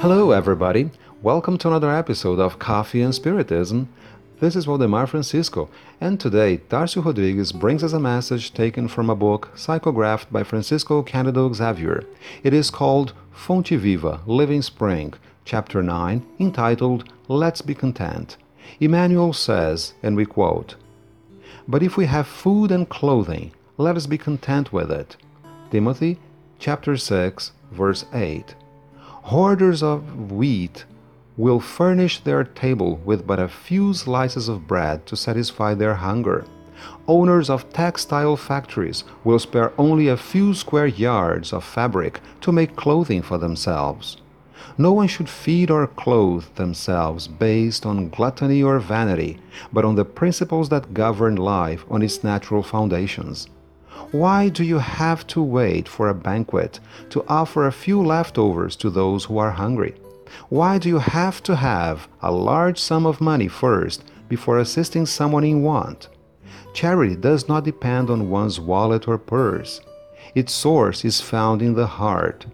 Hello, everybody. Welcome to another episode of Coffee and Spiritism. This is Waldemar Francisco, and today Darcio Rodrigues brings us a message taken from a book psychographed by Francisco Cândido Xavier. It is called Fonte Viva, Living Spring, Chapter 9, entitled Let's Be Content. Emmanuel says, and we quote, But if we have food and clothing, let us be content with it. Timothy chapter 6, verse 8. Hoarders of wheat will furnish their table with but a few slices of bread to satisfy their hunger. Owners of textile factories will spare only a few square yards of fabric to make clothing for themselves. No one should feed or clothe themselves based on gluttony or vanity, but on the principles that govern life on its natural foundations. Why do you have to wait for a banquet to offer a few leftovers to those who are hungry? Why do you have to have a large sum of money first before assisting someone in want? Charity does not depend on one's wallet or purse. Its source is found in the heart.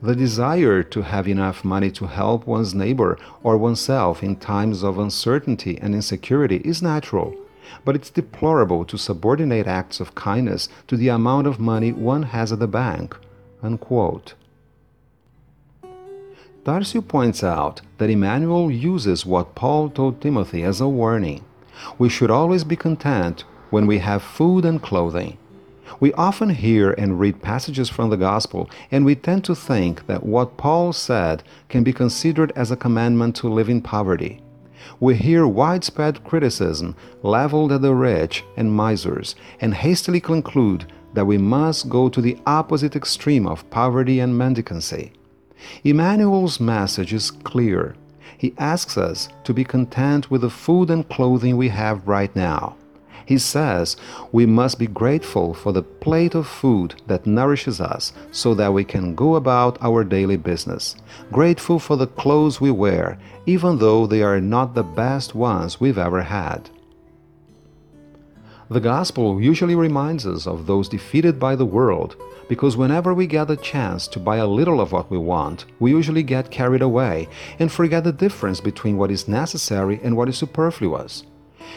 The desire to have enough money to help one's neighbor or oneself in times of uncertainty and insecurity is natural but it's deplorable to subordinate acts of kindness to the amount of money one has at the bank. Unquote. Darcio points out that Emmanuel uses what Paul told Timothy as a warning. We should always be content when we have food and clothing. We often hear and read passages from the Gospel, and we tend to think that what Paul said can be considered as a commandment to live in poverty we hear widespread criticism leveled at the rich and misers and hastily conclude that we must go to the opposite extreme of poverty and mendicancy. Emmanuel's message is clear. He asks us to be content with the food and clothing we have right now. He says we must be grateful for the plate of food that nourishes us so that we can go about our daily business, grateful for the clothes we wear, even though they are not the best ones we've ever had. The gospel usually reminds us of those defeated by the world because whenever we get a chance to buy a little of what we want, we usually get carried away and forget the difference between what is necessary and what is superfluous.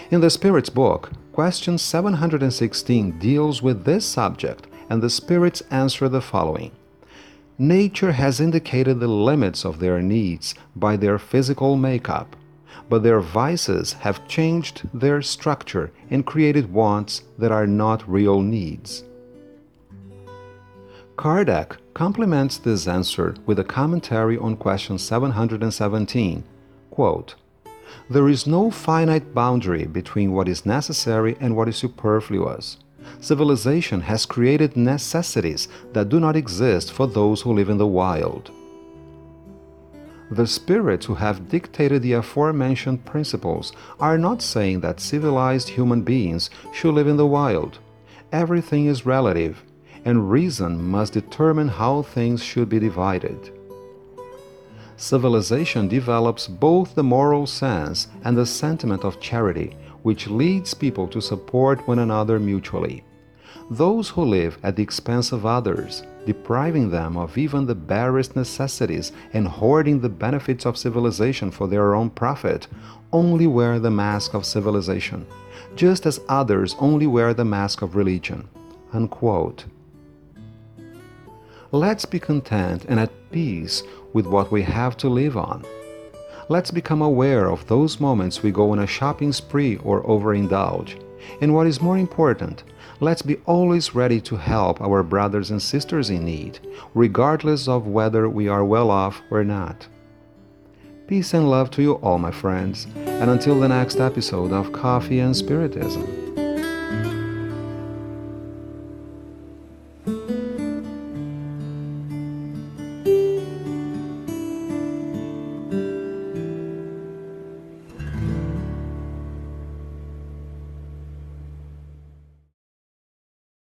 In the Spirit's book, question 716 deals with this subject, and the Spirits answer the following Nature has indicated the limits of their needs by their physical makeup, but their vices have changed their structure and created wants that are not real needs. Kardec complements this answer with a commentary on question 717. Quote, there is no finite boundary between what is necessary and what is superfluous. Civilization has created necessities that do not exist for those who live in the wild. The spirits who have dictated the aforementioned principles are not saying that civilized human beings should live in the wild. Everything is relative, and reason must determine how things should be divided civilization develops both the moral sense and the sentiment of charity, which leads people to support one another mutually. Those who live at the expense of others, depriving them of even the barest necessities and hoarding the benefits of civilization for their own profit, only wear the mask of civilization, just as others only wear the mask of religion. Unquote. Let's be content and at peace with what we have to live on. Let's become aware of those moments we go on a shopping spree or overindulge. And what is more important, let's be always ready to help our brothers and sisters in need, regardless of whether we are well off or not. Peace and love to you all, my friends, and until the next episode of Coffee and Spiritism.